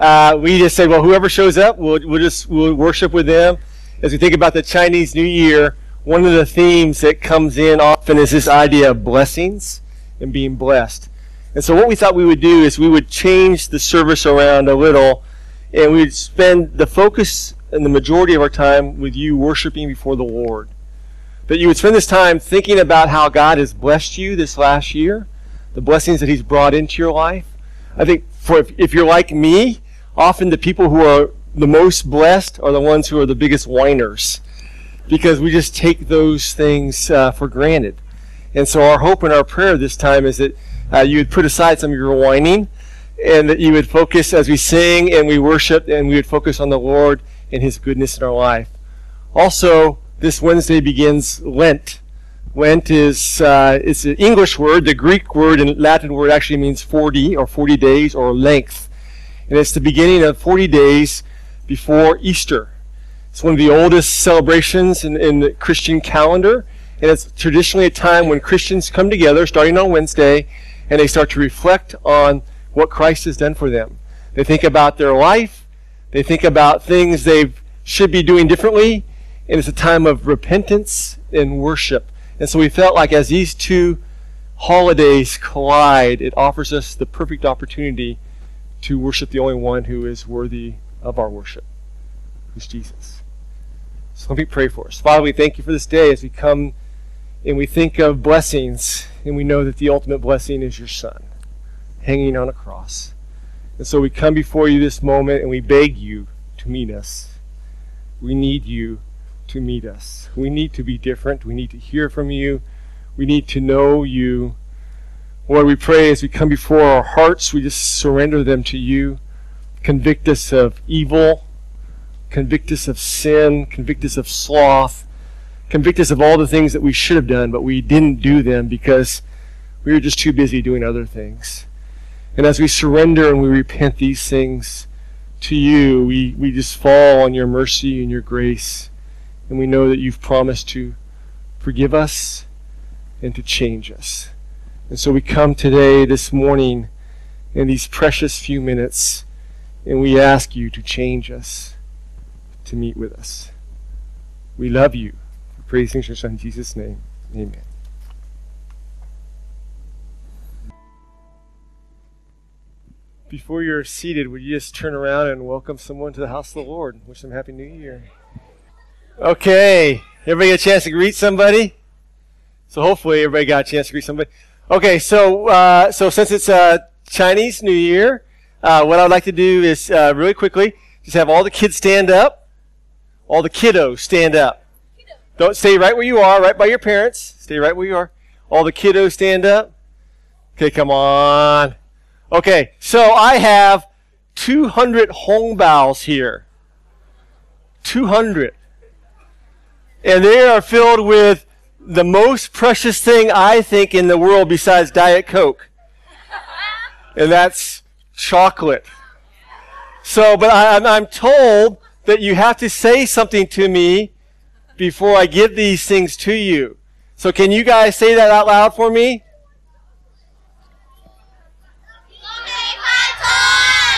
uh, we just said, well, whoever shows up, we'll, we'll just we'll worship with them. As we think about the Chinese New Year, one of the themes that comes in often is this idea of blessings and being blessed. And so what we thought we would do is we would change the service around a little and we would spend the focus and the majority of our time with you worshiping before the Lord. That you would spend this time thinking about how God has blessed you this last year, the blessings that He's brought into your life. I think for if, if you're like me, often the people who are the most blessed are the ones who are the biggest whiners because we just take those things uh, for granted. And so our hope and our prayer this time is that uh, you would put aside some of your whining and that you would focus as we sing and we worship and we would focus on the Lord and His goodness in our life. Also, this Wednesday begins Lent. Lent is uh, it's an English word. The Greek word and Latin word actually means 40 or 40 days or length. And it's the beginning of 40 days before Easter. It's one of the oldest celebrations in, in the Christian calendar. And it's traditionally a time when Christians come together starting on Wednesday and they start to reflect on what Christ has done for them. They think about their life. They think about things they should be doing differently. And it's a time of repentance and worship. And so we felt like as these two holidays collide, it offers us the perfect opportunity to worship the only one who is worthy of our worship, who's Jesus. So let me pray for us. Father, we thank you for this day as we come and we think of blessings, and we know that the ultimate blessing is your Son hanging on a cross. And so we come before you this moment and we beg you to meet us. We need you to meet us. We need to be different. We need to hear from you. We need to know you. Lord, we pray as we come before our hearts, we just surrender them to you. Convict us of evil. Convict us of sin. Convict us of sloth. Convict us of all the things that we should have done, but we didn't do them because we were just too busy doing other things. And as we surrender and we repent these things to you, we, we just fall on your mercy and your grace. And we know that you've promised to forgive us and to change us. And so we come today, this morning, in these precious few minutes, and we ask you to change us, to meet with us. We love you. Praising your Son, Jesus' name. Amen. Before you're seated, would you just turn around and welcome someone to the house of the Lord? Wish them Happy New Year. Okay. Everybody get a chance to greet somebody? So hopefully everybody got a chance to greet somebody. Okay, so uh, so since it's uh, Chinese New Year, uh, what I'd like to do is uh, really quickly just have all the kids stand up. All the kiddos stand up. Don't stay right where you are, right by your parents. Stay right where you are. All the kiddos stand up. Okay, come on. Okay, so I have 200 Hongbaos here. 200. And they are filled with the most precious thing I think in the world besides Diet Coke. And that's chocolate. So, but I, I'm told that you have to say something to me before I give these things to you. So can you guys say that out loud for me?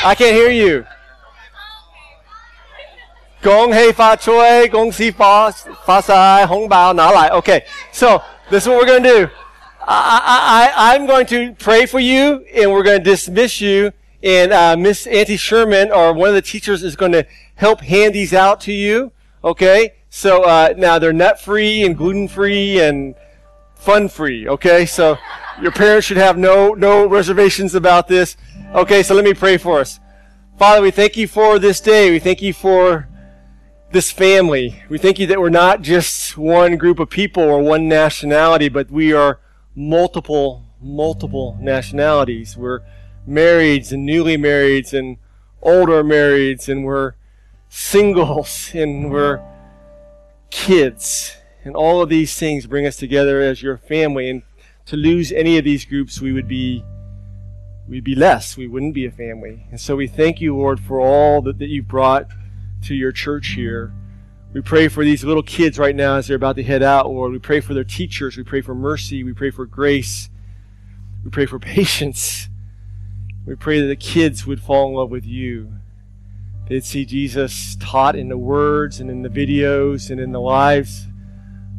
I can't hear you. Gong hei fa chui, gong si fa fa sai, hong bao na lai. Okay, so this is what we're going to do. I, I, I'm going to pray for you, and we're going to dismiss you. And uh, Miss Auntie Sherman, or one of the teachers, is going to help hand these out to you. Okay, so uh, now they're nut free and gluten free and fun free. Okay, so your parents should have no no reservations about this. Okay, so let me pray for us. Father, we thank you for this day. We thank you for this family. We thank you that we're not just one group of people or one nationality, but we are multiple, multiple nationalities. We're marrieds and newly marrieds and older marrieds and we're singles and we're kids. And all of these things bring us together as your family. And to lose any of these groups, we would be we'd be less. We wouldn't be a family. And so we thank you, Lord, for all that, that you've brought to your church here. We pray for these little kids right now as they're about to head out, Lord. We pray for their teachers. We pray for mercy. We pray for grace. We pray for patience. We pray that the kids would fall in love with you They'd see Jesus taught in the words and in the videos and in the lives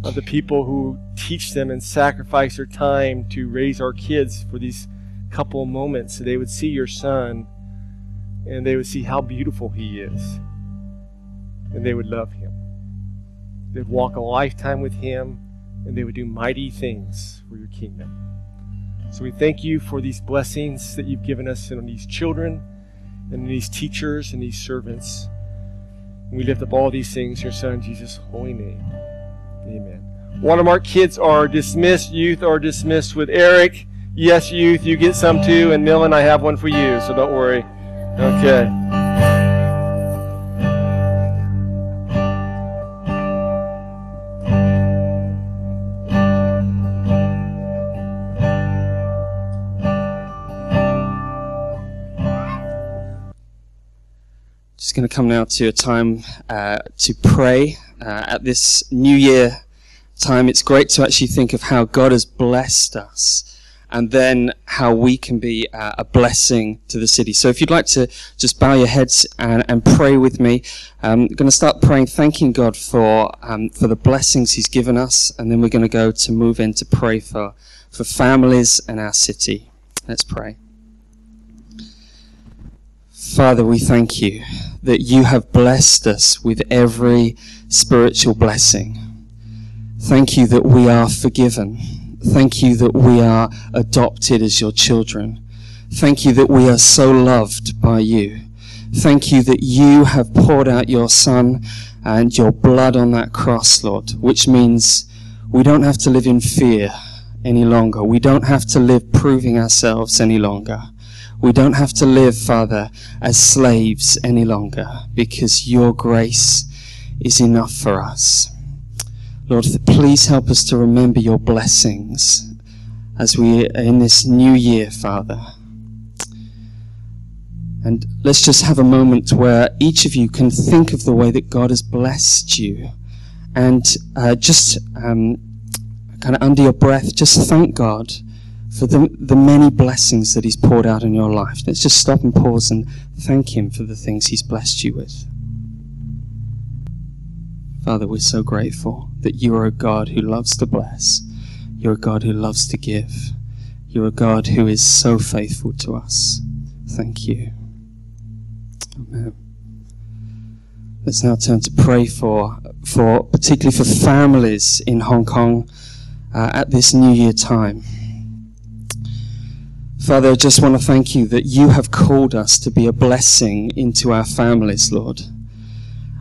of the people who teach them and sacrifice their time to raise our kids for these couple moments. So they would see your son and they would see how beautiful he is. And they would love him. They'd walk a lifetime with him and they would do mighty things for your kingdom. So we thank you for these blessings that you've given us and these children and these teachers and these servants. And we lift up all these things in your Son, Jesus' holy name. Amen. Watermark kids are dismissed. Youth are dismissed with Eric. Yes, youth, you get some too. And Millen, I have one for you, so don't worry. Okay. Just going to come now to a time uh, to pray uh, at this New Year time. It's great to actually think of how God has blessed us and then how we can be uh, a blessing to the city. So if you'd like to just bow your heads and, and pray with me, I'm going to start praying, thanking God for um, for the blessings He's given us, and then we're going to go to move in to pray for for families and our city. Let's pray. Father, we thank you that you have blessed us with every spiritual blessing. Thank you that we are forgiven. Thank you that we are adopted as your children. Thank you that we are so loved by you. Thank you that you have poured out your Son and your blood on that cross, Lord, which means we don't have to live in fear any longer. We don't have to live proving ourselves any longer. We don't have to live, Father, as slaves any longer because your grace is enough for us. Lord, please help us to remember your blessings as we are in this new year, Father. And let's just have a moment where each of you can think of the way that God has blessed you. And uh, just um, kind of under your breath, just thank God for the, the many blessings that He's poured out in your life. Let's just stop and pause and thank Him for the things He's blessed you with. Father, we're so grateful that you are a God who loves to bless. You're a God who loves to give. You're a God who is so faithful to us. Thank you. Amen. Let's now turn to pray for, for particularly for families in Hong Kong uh, at this New Year time. Father, I just want to thank you that you have called us to be a blessing into our families, Lord.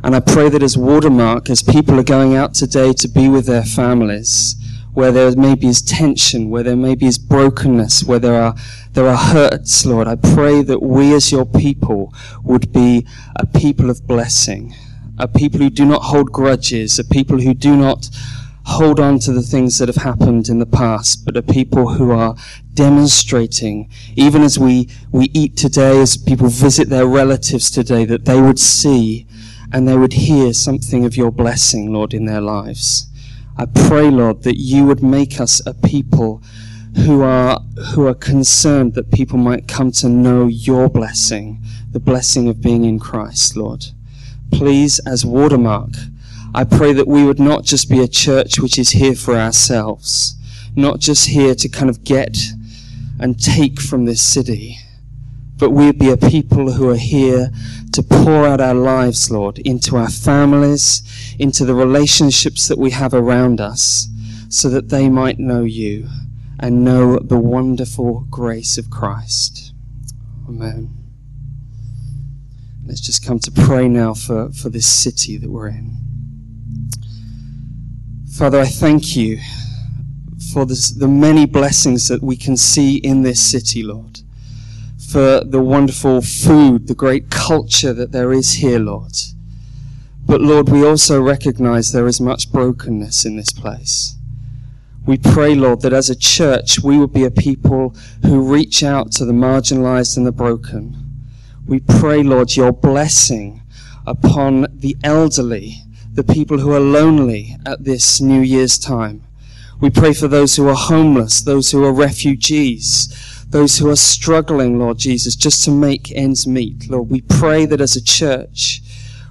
And I pray that as Watermark, as people are going out today to be with their families, where there maybe is tension, where there maybe is brokenness, where there are, there are hurts, Lord, I pray that we as your people would be a people of blessing, a people who do not hold grudges, a people who do not hold on to the things that have happened in the past, but are people who are demonstrating, even as we, we eat today, as people visit their relatives today, that they would see and they would hear something of your blessing, Lord, in their lives. I pray, Lord, that you would make us a people who are, who are concerned that people might come to know your blessing, the blessing of being in Christ, Lord. Please, as Watermark, I pray that we would not just be a church which is here for ourselves, not just here to kind of get and take from this city, but we'd be a people who are here to pour out our lives, Lord, into our families, into the relationships that we have around us, so that they might know you and know the wonderful grace of Christ. Amen. Let's just come to pray now for, for this city that we're in. Father, I thank you for this, the many blessings that we can see in this city, Lord. For the wonderful food, the great culture that there is here, Lord. But Lord, we also recognize there is much brokenness in this place. We pray, Lord, that as a church we will be a people who reach out to the marginalized and the broken. We pray, Lord, your blessing upon the elderly, the people who are lonely at this New Year's time. We pray for those who are homeless, those who are refugees, those who are struggling, Lord Jesus, just to make ends meet. Lord, we pray that as a church,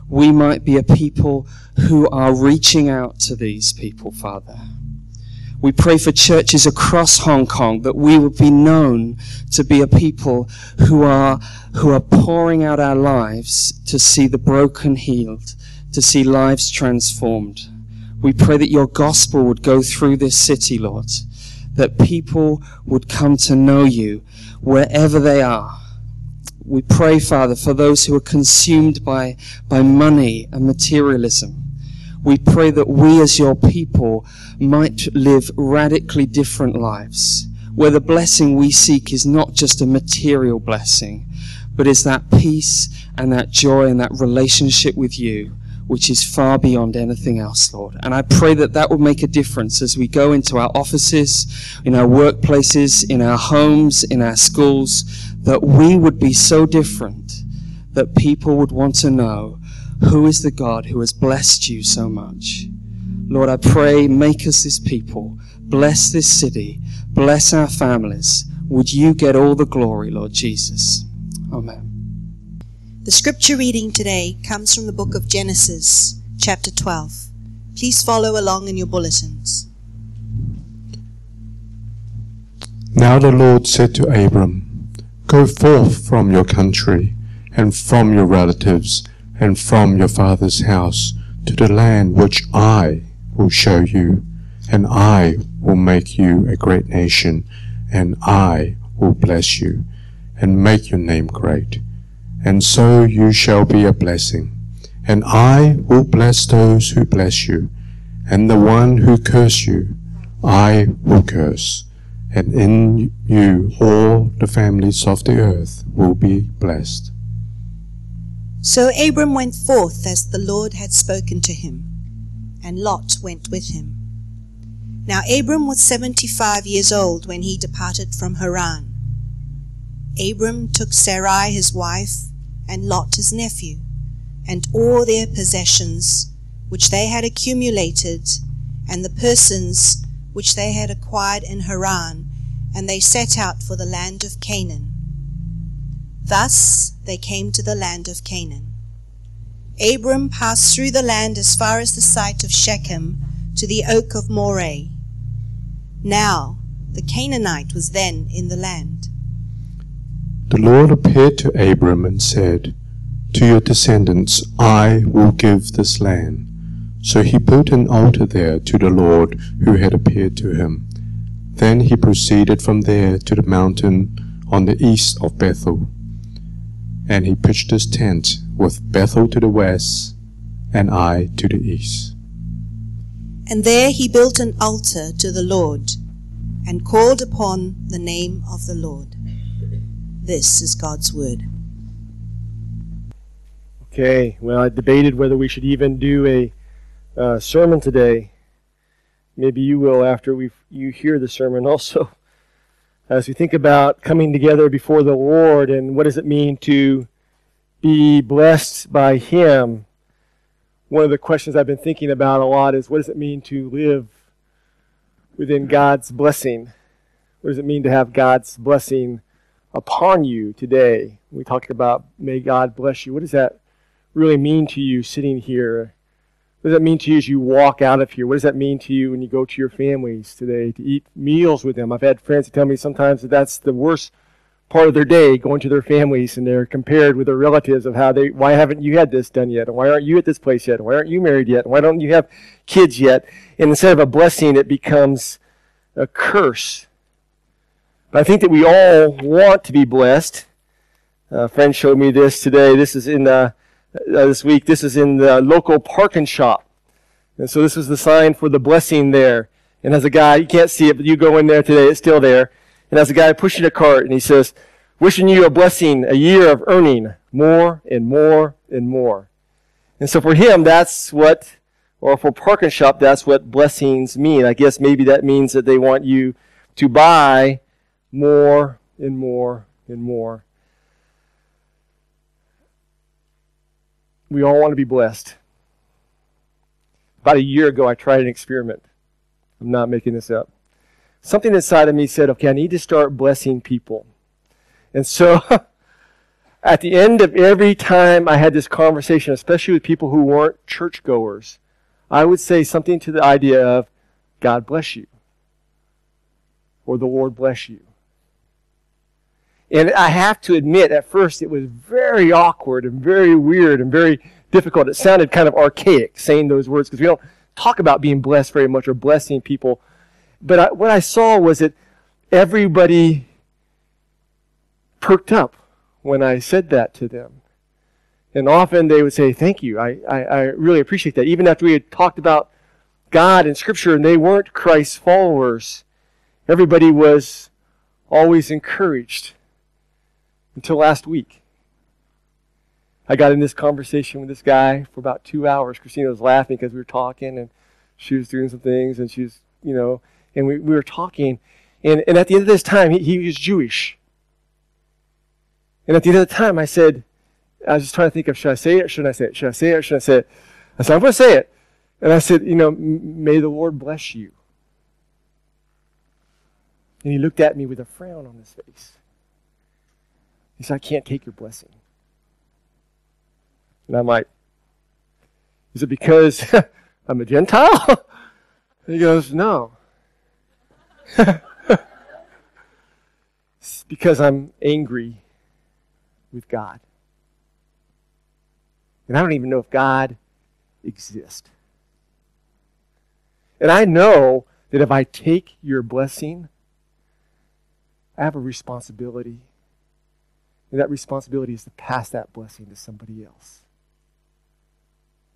we might be a people who are reaching out to these people, Father. We pray for churches across Hong Kong that we would be known to be a people who are, who are pouring out our lives to see the broken healed, to see lives transformed. We pray that your gospel would go through this city, Lord, that people would come to know you wherever they are. We pray, Father, for those who are consumed by, by money and materialism. We pray that we as your people might live radically different lives, where the blessing we seek is not just a material blessing, but is that peace and that joy and that relationship with you, which is far beyond anything else, Lord. And I pray that that will make a difference as we go into our offices, in our workplaces, in our homes, in our schools, that we would be so different that people would want to know who is the God who has blessed you so much. Lord, I pray, make us this people, bless this city, bless our families. Would you get all the glory, Lord Jesus? Amen. The scripture reading today comes from the book of Genesis, chapter 12. Please follow along in your bulletins. Now the Lord said to Abram, Go forth from your country and from your relatives and from your father's house to the land which I will show you, and I will make you a great nation, and I will bless you, and make your name great. And so you shall be a blessing. And I will bless those who bless you, and the one who curse you, I will curse. And in you all the families of the earth will be blessed. So Abram went forth as the Lord had spoken to him, and Lot went with him. Now Abram was seventy five years old when he departed from Haran. Abram took Sarai his wife, and Lot his nephew, and all their possessions which they had accumulated, and the persons which they had acquired in Haran, and they set out for the land of Canaan. Thus they came to the land of Canaan. Abram passed through the land as far as the site of Shechem to the oak of Moreh. Now the Canaanite was then in the land. The Lord appeared to Abram and said, To your descendants I will give this land. So he built an altar there to the Lord who had appeared to him. Then he proceeded from there to the mountain on the east of Bethel and he pitched his tent with Bethel to the west and Ai to the east. And there he built an altar to the Lord and called upon the name of the Lord. This is God's word. Okay, well, I debated whether we should even do a uh, sermon today. Maybe you will after we you hear the sermon also as we think about coming together before the Lord and what does it mean to be blessed by Him, one of the questions I've been thinking about a lot is what does it mean to live within God's blessing? What does it mean to have God's blessing upon you today? We talked about may God bless you. What does that really mean to you sitting here what does that mean to you as you walk out of here? What does that mean to you when you go to your families today to eat meals with them? I've had friends tell me sometimes that that's the worst part of their day, going to their families and they're compared with their relatives of how they, why haven't you had this done yet? And why aren't you at this place yet? And why aren't you married yet? And why don't you have kids yet? And instead of a blessing, it becomes a curse. But I think that we all want to be blessed. A friend showed me this today. This is in the uh, this week. This is in the local ParknShop. And so this is the sign for the blessing there. And as a guy, you can't see it, but you go in there today, it's still there. And as a guy pushing a cart, and he says, wishing you a blessing, a year of earning more and more and more. And so for him, that's what, or for ParknShop, that's what blessings mean. I guess maybe that means that they want you to buy more and more and more. We all want to be blessed. About a year ago, I tried an experiment. I'm not making this up. Something inside of me said, okay, I need to start blessing people. And so, at the end of every time I had this conversation, especially with people who weren't churchgoers, I would say something to the idea of, God bless you, or the Lord bless you. And I have to admit, at first, it was very awkward and very weird and very difficult. It sounded kind of archaic saying those words because we don't talk about being blessed very much or blessing people. But I, what I saw was that everybody perked up when I said that to them. And often they would say, Thank you. I, I, I really appreciate that. Even after we had talked about God and Scripture and they weren't Christ's followers, everybody was always encouraged until last week. I got in this conversation with this guy for about two hours. Christina was laughing because we were talking and she was doing some things and she was, you know, and we, we were talking. And, and at the end of this time, he, he was Jewish. And at the end of the time, I said, I was just trying to think of should I say it or should I say it? Should I say it or should I say it? I said, I'm going to say it. And I said, you know, may the Lord bless you. And he looked at me with a frown on his face. He said, I can't take your blessing. And I'm like, is it because I'm a Gentile? he goes, no. it's because I'm angry with God. And I don't even know if God exists. And I know that if I take your blessing, I have a responsibility. And that responsibility is to pass that blessing to somebody else.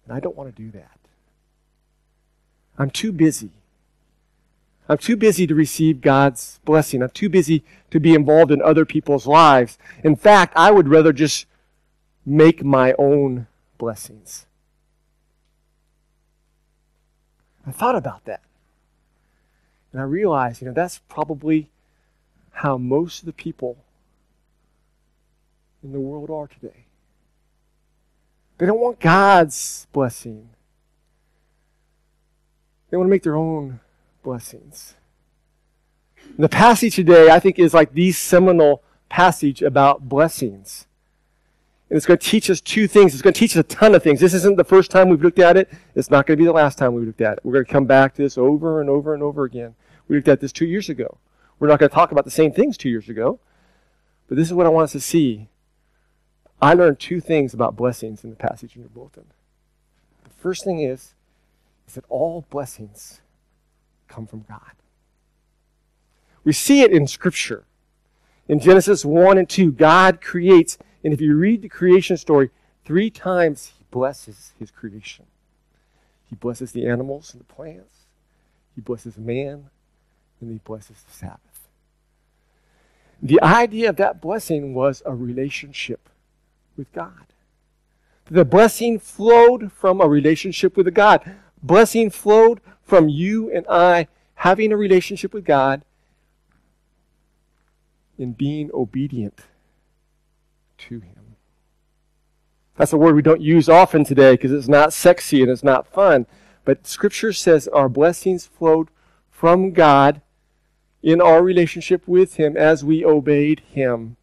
And I don't want to do that. I'm too busy. I'm too busy to receive God's blessing. I'm too busy to be involved in other people's lives. In fact, I would rather just make my own blessings. I thought about that. And I realized, you know, that's probably how most of the people in the world are today. They don't want God's blessing. They want to make their own blessings. And the passage today, I think, is like the seminal passage about blessings. And it's going to teach us two things. It's going to teach us a ton of things. This isn't the first time we've looked at it. It's not going to be the last time we've looked at it. We're going to come back to this over and over and over again. We looked at this two years ago. We're not going to talk about the same things two years ago. But this is what I want us to see I learned two things about blessings in the passage in your bulletin. The first thing is, is that all blessings come from God. We see it in Scripture. In Genesis 1 and 2, God creates, and if you read the creation story, three times He blesses His creation. He blesses the animals and the plants, He blesses man, and He blesses the Sabbath. The idea of that blessing was a relationship with God. The blessing flowed from a relationship with God. Blessing flowed from you and I having a relationship with God in being obedient to Him. That's a word we don't use often today because it's not sexy and it's not fun. But Scripture says our blessings flowed from God in our relationship with Him as we obeyed Him.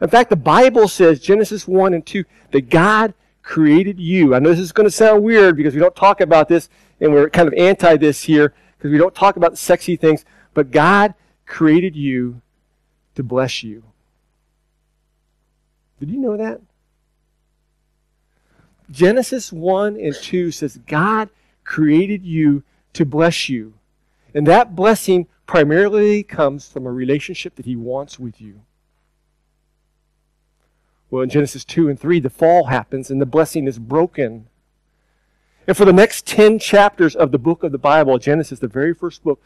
In fact, the Bible says, Genesis 1 and 2, that God created you. I know this is going to sound weird because we don't talk about this and we're kind of anti this here because we don't talk about sexy things, but God created you to bless you. Did you know that? Genesis 1 and 2 says God created you to bless you. And that blessing primarily comes from a relationship that He wants with you. Well, in Genesis 2 and 3, the fall happens and the blessing is broken. And for the next 10 chapters of the book of the Bible, Genesis, the very first book,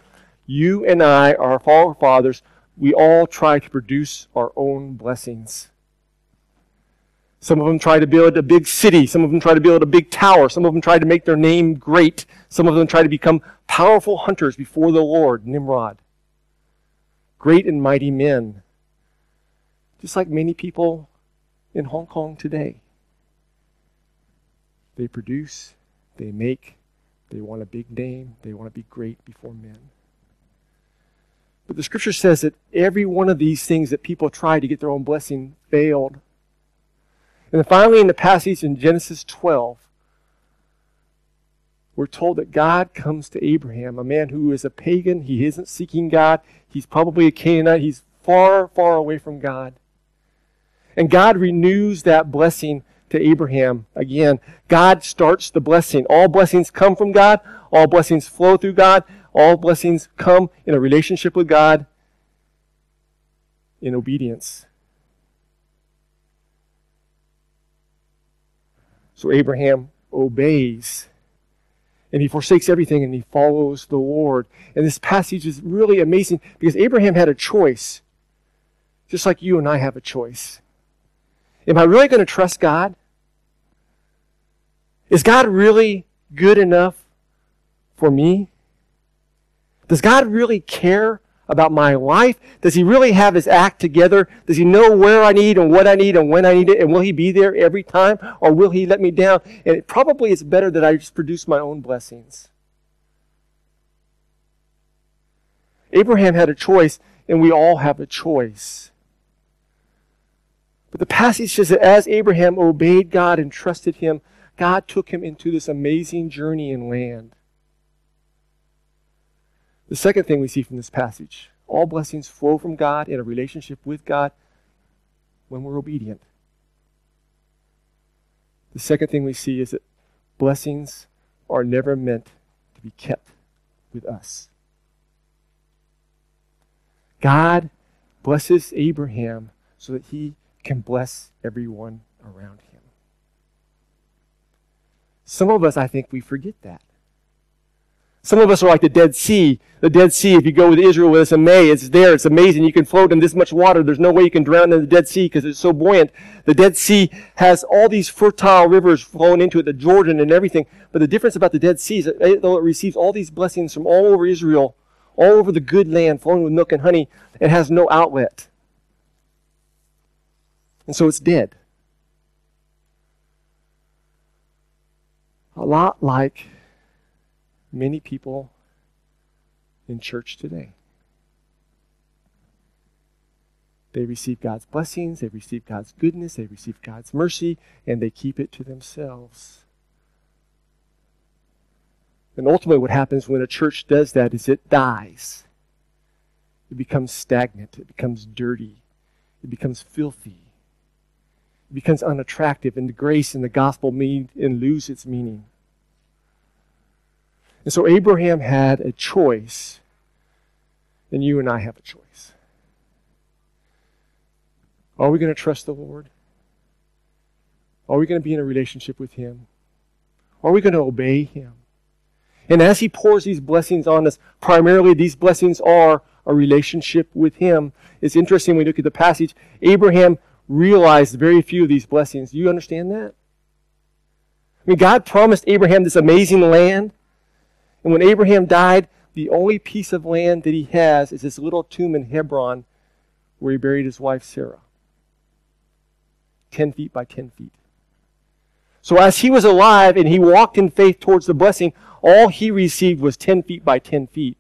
you and I, our forefathers, we all try to produce our own blessings. Some of them try to build a big city. Some of them try to build a big tower. Some of them try to make their name great. Some of them try to become powerful hunters before the Lord, Nimrod. Great and mighty men. Just like many people in Hong Kong today. They produce, they make, they want a big name, they want to be great before men. But the scripture says that every one of these things that people tried to get their own blessing failed. And then finally, in the passage in Genesis 12, we're told that God comes to Abraham, a man who is a pagan. He isn't seeking God. He's probably a Canaanite. He's far, far away from God. And God renews that blessing to Abraham again. God starts the blessing. All blessings come from God. All blessings flow through God. All blessings come in a relationship with God in obedience. So Abraham obeys and he forsakes everything and he follows the Lord. And this passage is really amazing because Abraham had a choice, just like you and I have a choice. Am I really going to trust God? Is God really good enough for me? Does God really care about my life? Does He really have His act together? Does He know where I need and what I need and when I need it? And will He be there every time? Or will He let me down? And it probably is better that I just produce my own blessings. Abraham had a choice, and we all have a choice. But the passage says that as Abraham obeyed God and trusted Him, God took him into this amazing journey in land. The second thing we see from this passage all blessings flow from God in a relationship with God when we're obedient. The second thing we see is that blessings are never meant to be kept with us. God blesses Abraham so that he can bless everyone around him. Some of us, I think, we forget that. Some of us are like the Dead Sea. The Dead Sea, if you go with Israel with us in May, it's there. It's amazing. You can float in this much water. There's no way you can drown in the Dead Sea because it's so buoyant. The Dead Sea has all these fertile rivers flowing into it, the Jordan and everything. But the difference about the Dead Sea is that though it receives all these blessings from all over Israel, all over the good land flowing with milk and honey, it has no outlet. And so it's dead. A lot like many people in church today. They receive God's blessings, they receive God's goodness, they receive God's mercy, and they keep it to themselves. And ultimately, what happens when a church does that is it dies. It becomes stagnant, it becomes dirty, it becomes filthy, it becomes unattractive, and the grace and the gospel mean and lose its meaning. And so Abraham had a choice, and you and I have a choice. Are we going to trust the Lord? Are we going to be in a relationship with Him? Are we going to obey Him? And as He pours these blessings on us, primarily these blessings are a relationship with Him. It's interesting when we look at the passage, Abraham realized very few of these blessings. Do you understand that? I mean, God promised Abraham this amazing land. And when Abraham died, the only piece of land that he has is this little tomb in Hebron where he buried his wife Sarah. 10 feet by 10 feet. So as he was alive and he walked in faith towards the blessing, all he received was 10 feet by 10 feet.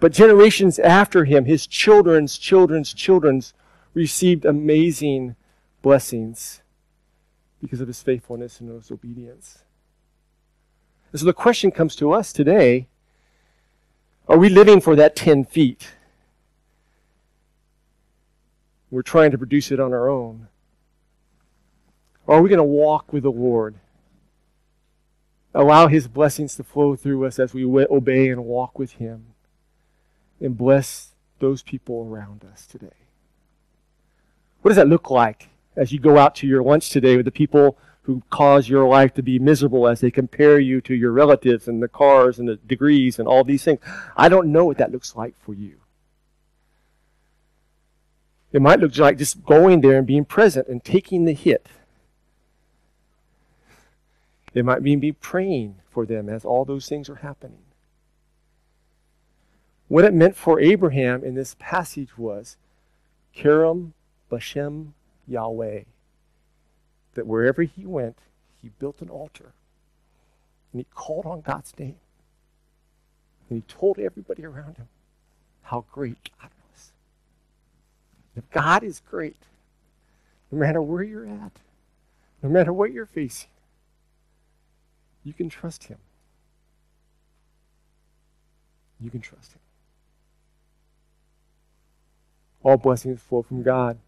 But generations after him, his children's children's children's received amazing blessings because of his faithfulness and his obedience. And so the question comes to us today are we living for that 10 feet? We're trying to produce it on our own. Or are we going to walk with the Lord? Allow His blessings to flow through us as we obey and walk with Him and bless those people around us today. What does that look like as you go out to your lunch today with the people who cause your life to be miserable as they compare you to your relatives and the cars and the degrees and all these things. I don't know what that looks like for you. It might look like just going there and being present and taking the hit. It might mean be praying for them as all those things are happening. What it meant for Abraham in this passage was Karam Bashem Yahweh that wherever he went, he built an altar and he called on God's name. And he told everybody around him, how great God was. If God is great, no matter where you're at, no matter what you're facing, you can trust Him. You can trust Him. All blessings flow from God.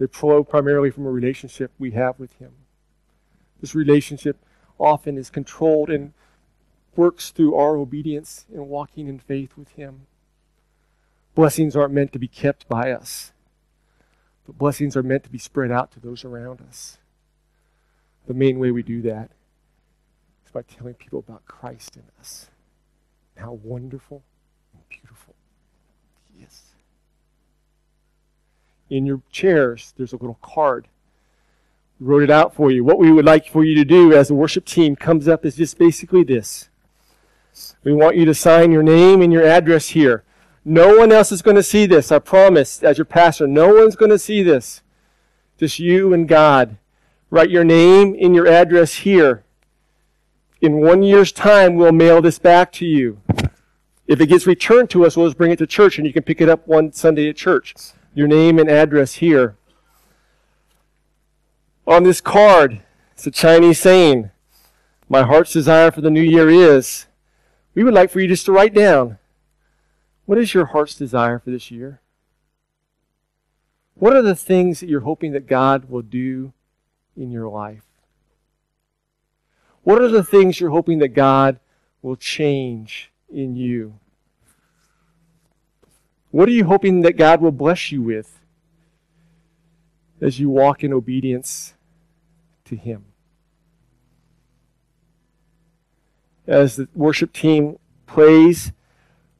They flow primarily from a relationship we have with Him. This relationship often is controlled and works through our obedience and walking in faith with Him. Blessings aren't meant to be kept by us, but blessings are meant to be spread out to those around us. The main way we do that is by telling people about Christ in us and how wonderful and beautiful He is. In your chairs, there's a little card. Wrote it out for you. What we would like for you to do as the worship team comes up is just basically this. We want you to sign your name and your address here. No one else is going to see this, I promise, as your pastor. No one's going to see this. Just you and God. Write your name and your address here. In one year's time, we'll mail this back to you. If it gets returned to us, we'll just bring it to church and you can pick it up one Sunday at church. Your name and address here. On this card, it's a Chinese saying. My heart's desire for the new year is. We would like for you just to write down what is your heart's desire for this year? What are the things that you're hoping that God will do in your life? What are the things you're hoping that God will change in you? What are you hoping that God will bless you with as you walk in obedience to Him? As the worship team plays,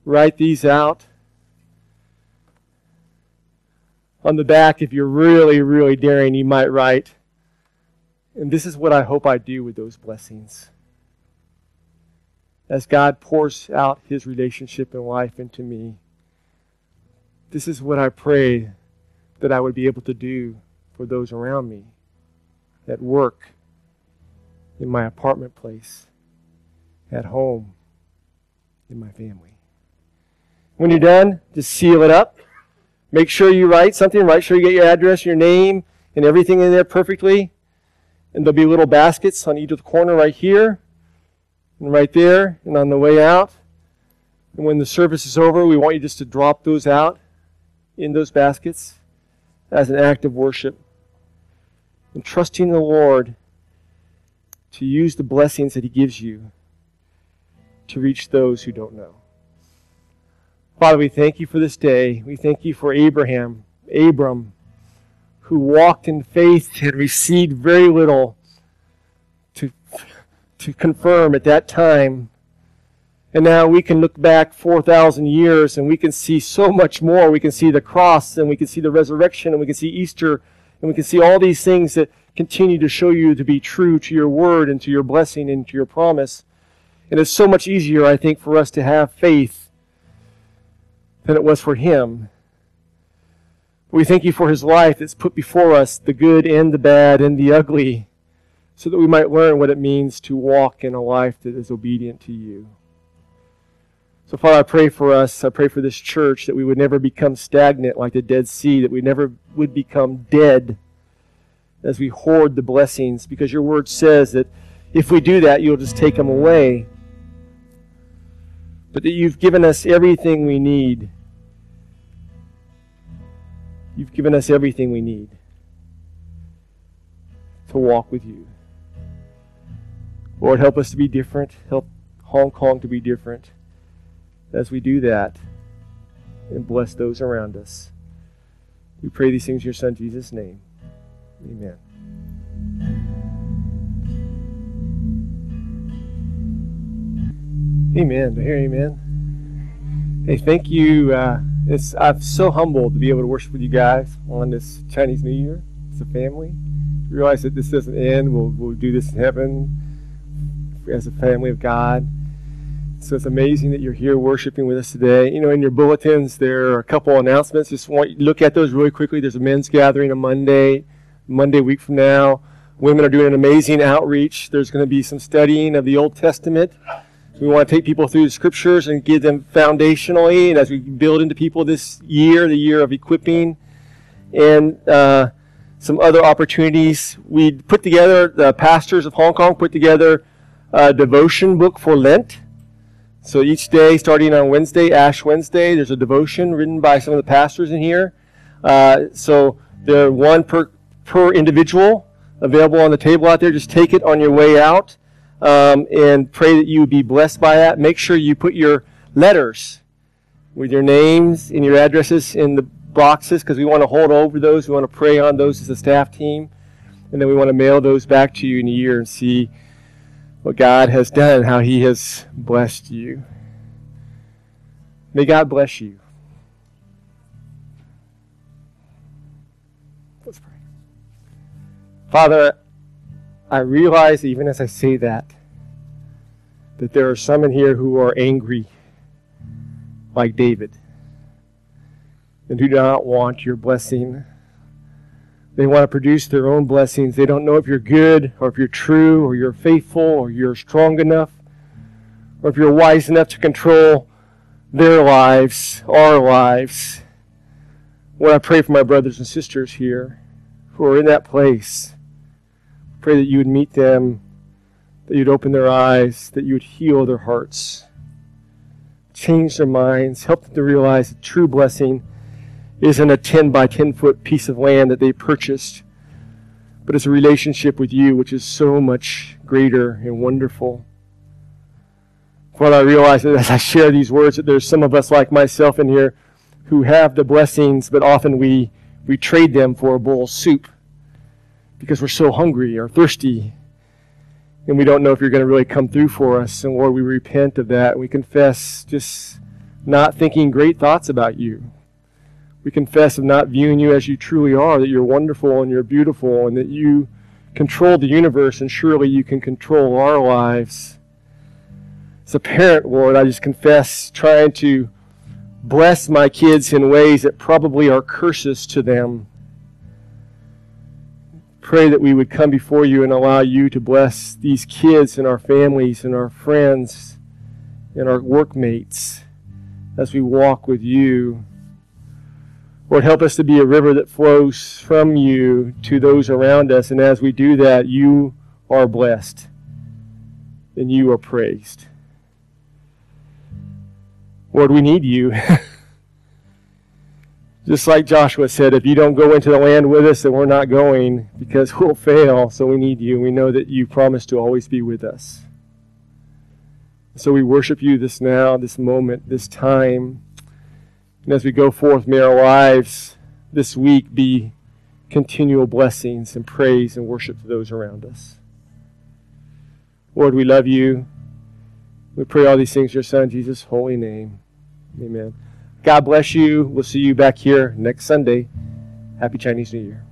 write these out. On the back, if you're really, really daring, you might write, and this is what I hope I do with those blessings. As God pours out his relationship and life into me, this is what I pray that I would be able to do for those around me at work, in my apartment place, at home, in my family. When you're done, just seal it up. Make sure you write something. Write sure you get your address, your name, and everything in there perfectly. And there'll be little baskets on each of the corner right here and right there and on the way out. And when the service is over, we want you just to drop those out in those baskets as an act of worship. And trusting the Lord to use the blessings that He gives you to reach those who don't know. Father, we thank you for this day. We thank you for Abraham, Abram, who walked in faith and received very little to, to confirm at that time. And now we can look back 4,000 years and we can see so much more. We can see the cross and we can see the resurrection and we can see Easter and we can see all these things that continue to show you to be true to your word and to your blessing and to your promise. And it's so much easier, I think, for us to have faith than it was for him. We thank you for his life that's put before us the good and the bad and the ugly, so that we might learn what it means to walk in a life that is obedient to you. So, Father, I pray for us. I pray for this church that we would never become stagnant like the Dead Sea, that we never would become dead as we hoard the blessings, because your word says that if we do that, you'll just take them away. But that you've given us everything we need You've given us everything we need to walk with you. Lord, help us to be different. Help Hong Kong to be different as we do that and bless those around us. We pray these things in your Son, Jesus' name. Amen. Amen. I hear amen? Hey, thank you. Uh, it's I'm so humbled to be able to worship with you guys on this Chinese New Year. It's a family. Realize that this doesn't end. We'll we'll do this in heaven as a family of God. So it's amazing that you're here worshiping with us today. You know, in your bulletins there are a couple announcements. Just want you to look at those really quickly. There's a men's gathering on Monday, Monday week from now. Women are doing an amazing outreach. There's going to be some studying of the Old Testament We want to take people through the scriptures and give them foundationally, and as we build into people this year, the year of equipping, and uh, some other opportunities. We put together, the pastors of Hong Kong put together a devotion book for Lent. So each day, starting on Wednesday, Ash Wednesday, there's a devotion written by some of the pastors in here. Uh, so they're one per, per individual available on the table out there. Just take it on your way out um, and pray that you be blessed by that. Make sure you put your letters with your names and your addresses in the boxes because we want to hold over those. We want to pray on those as a staff team. And then we want to mail those back to you in a year and see what God has done, how He has blessed you. May God bless you. Let's pray. Father, I realize even as I say that, that there are some in here who are angry, like David, and who do not want your blessing. They want to produce their own blessings. They don't know if you're good, or if you're true, or you're faithful, or you're strong enough, or if you're wise enough to control their lives, our lives. When I pray for my brothers and sisters here who are in that place, pray that you would meet them, that you'd open their eyes, that you would heal their hearts, change their minds, help them to realize that true blessing isn't a 10 by 10 foot piece of land that they purchased, but it's a relationship with you, which is so much greater and wonderful. Father, I realize as I share these words, that there's some of us like myself in here who have the blessings, but often we, we trade them for a bowl of soup because we're so hungry or thirsty and we don't know if you're going to really come through for us. And Lord, we repent of that. We confess just not thinking great thoughts about you. We confess of not viewing you as you truly are, that you're wonderful and you're beautiful and that you control the universe and surely you can control our lives. As a parent, Lord, I just confess trying to bless my kids in ways that probably are curses to them pray that we would come before you and allow you to bless these kids and our families and our friends and our workmates as we walk with you. Lord, help us to be a river that flows from you to those around us. And as we do that, you are blessed and you are praised. Lord, we need you. Just like Joshua said, if you don't go into the land with us, then we're not going because we'll fail. So we need you. We know that you promised to always be with us. So we worship you this now, this moment, this time. And as we go forth, may our lives this week be continual blessings and praise and worship to those around us. Lord, we love you. We pray all these things in your Son, Jesus' holy name. Amen. God bless you. We'll see you back here next Sunday. Happy Chinese New Year.